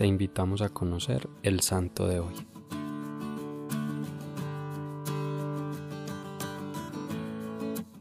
te invitamos a conocer el santo de hoy.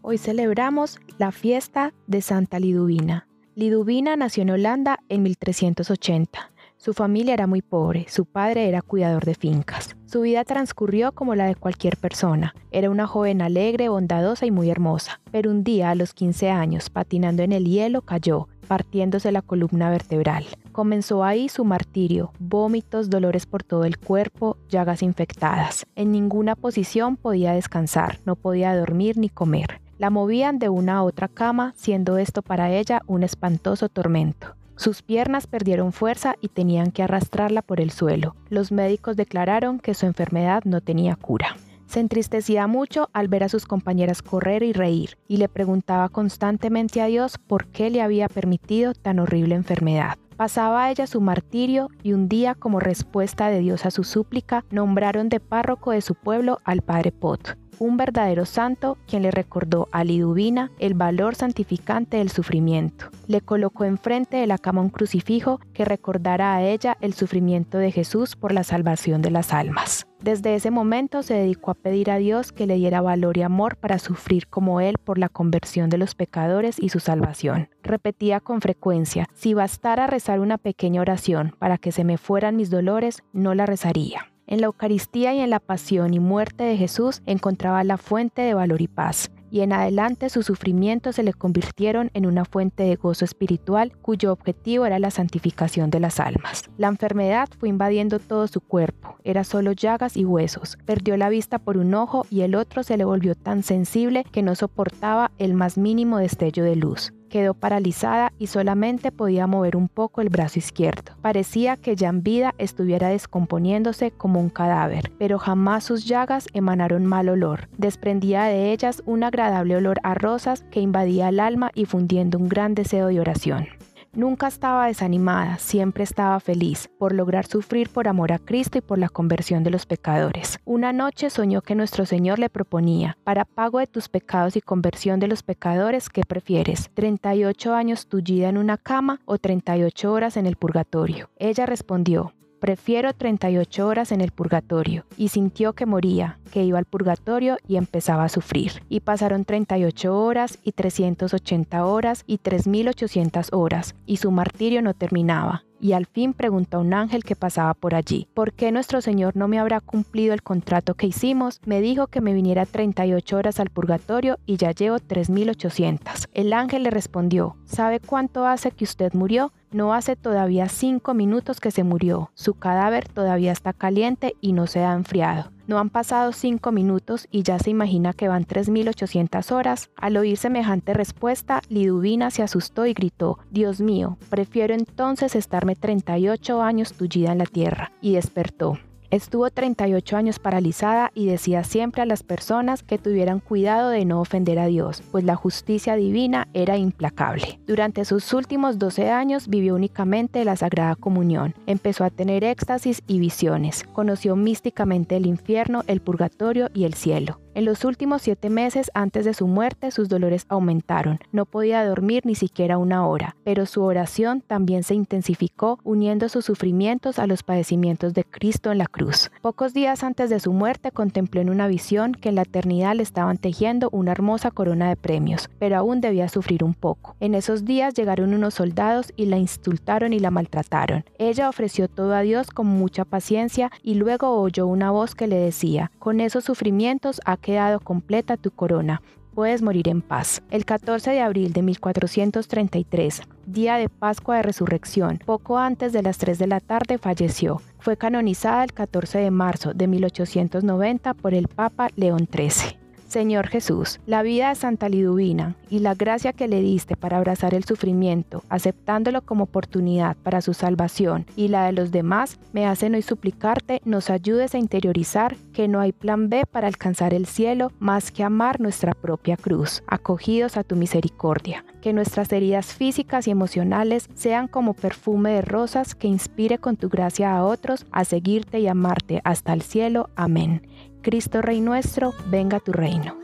Hoy celebramos la fiesta de Santa Liduvina. Liduvina nació en Holanda en 1380. Su familia era muy pobre, su padre era cuidador de fincas. Su vida transcurrió como la de cualquier persona. Era una joven alegre, bondadosa y muy hermosa. Pero un día, a los 15 años, patinando en el hielo, cayó, partiéndose la columna vertebral. Comenzó ahí su martirio, vómitos, dolores por todo el cuerpo, llagas infectadas. En ninguna posición podía descansar, no podía dormir ni comer. La movían de una a otra cama, siendo esto para ella un espantoso tormento. Sus piernas perdieron fuerza y tenían que arrastrarla por el suelo. Los médicos declararon que su enfermedad no tenía cura. Se entristecía mucho al ver a sus compañeras correr y reír, y le preguntaba constantemente a Dios por qué le había permitido tan horrible enfermedad. Pasaba ella su martirio y un día como respuesta de Dios a su súplica nombraron de párroco de su pueblo al padre Pot, un verdadero santo quien le recordó a Liduvina el valor santificante del sufrimiento. Le colocó enfrente de la cama un crucifijo que recordara a ella el sufrimiento de Jesús por la salvación de las almas. Desde ese momento se dedicó a pedir a Dios que le diera valor y amor para sufrir como Él por la conversión de los pecadores y su salvación. Repetía con frecuencia, si bastara rezar una pequeña oración para que se me fueran mis dolores, no la rezaría. En la Eucaristía y en la pasión y muerte de Jesús encontraba la fuente de valor y paz, y en adelante sus sufrimientos se le convirtieron en una fuente de gozo espiritual cuyo objetivo era la santificación de las almas. La enfermedad fue invadiendo todo su cuerpo, era solo llagas y huesos, perdió la vista por un ojo y el otro se le volvió tan sensible que no soportaba el más mínimo destello de luz quedó paralizada y solamente podía mover un poco el brazo izquierdo. Parecía que ya en vida estuviera descomponiéndose como un cadáver, pero jamás sus llagas emanaron mal olor. Desprendía de ellas un agradable olor a rosas que invadía el alma y fundiendo un gran deseo de oración. Nunca estaba desanimada, siempre estaba feliz por lograr sufrir por amor a Cristo y por la conversión de los pecadores. Una noche soñó que nuestro Señor le proponía, para pago de tus pecados y conversión de los pecadores, ¿qué prefieres? ¿38 años tullida en una cama o 38 horas en el purgatorio? Ella respondió, Prefiero 38 horas en el purgatorio, y sintió que moría, que iba al purgatorio y empezaba a sufrir. Y pasaron 38 horas y 380 horas y 3800 horas, y su martirio no terminaba. Y al fin preguntó a un ángel que pasaba por allí, ¿por qué nuestro Señor no me habrá cumplido el contrato que hicimos? Me dijo que me viniera 38 horas al purgatorio y ya llevo 3800. El ángel le respondió, ¿sabe cuánto hace que usted murió? No hace todavía cinco minutos que se murió. Su cadáver todavía está caliente y no se ha enfriado. No han pasado cinco minutos y ya se imagina que van 3.800 horas. Al oír semejante respuesta, Liduvina se asustó y gritó, Dios mío, prefiero entonces estarme 38 años tullida en la tierra. Y despertó. Estuvo 38 años paralizada y decía siempre a las personas que tuvieran cuidado de no ofender a Dios, pues la justicia divina era implacable. Durante sus últimos 12 años vivió únicamente la Sagrada Comunión. Empezó a tener éxtasis y visiones. Conoció místicamente el infierno, el purgatorio y el cielo. En los últimos siete meses antes de su muerte sus dolores aumentaron. No podía dormir ni siquiera una hora, pero su oración también se intensificó uniendo sus sufrimientos a los padecimientos de Cristo en la cruz. Pocos días antes de su muerte contempló en una visión que en la eternidad le estaban tejiendo una hermosa corona de premios, pero aún debía sufrir un poco. En esos días llegaron unos soldados y la insultaron y la maltrataron. Ella ofreció todo a Dios con mucha paciencia y luego oyó una voz que le decía, con esos sufrimientos ha quedado completa tu corona. Puedes morir en paz. El 14 de abril de 1433, día de Pascua de Resurrección, poco antes de las 3 de la tarde falleció. Fue canonizada el 14 de marzo de 1890 por el Papa León XIII. Señor Jesús, la vida de Santa Liduvina y la gracia que le diste para abrazar el sufrimiento, aceptándolo como oportunidad para su salvación y la de los demás, me hacen hoy suplicarte nos ayudes a interiorizar que no hay plan B para alcanzar el cielo más que amar nuestra propia cruz, acogidos a tu misericordia. Que nuestras heridas físicas y emocionales sean como perfume de rosas que inspire con tu gracia a otros a seguirte y amarte hasta el cielo. Amén. Cristo Rey nuestro, venga tu reino.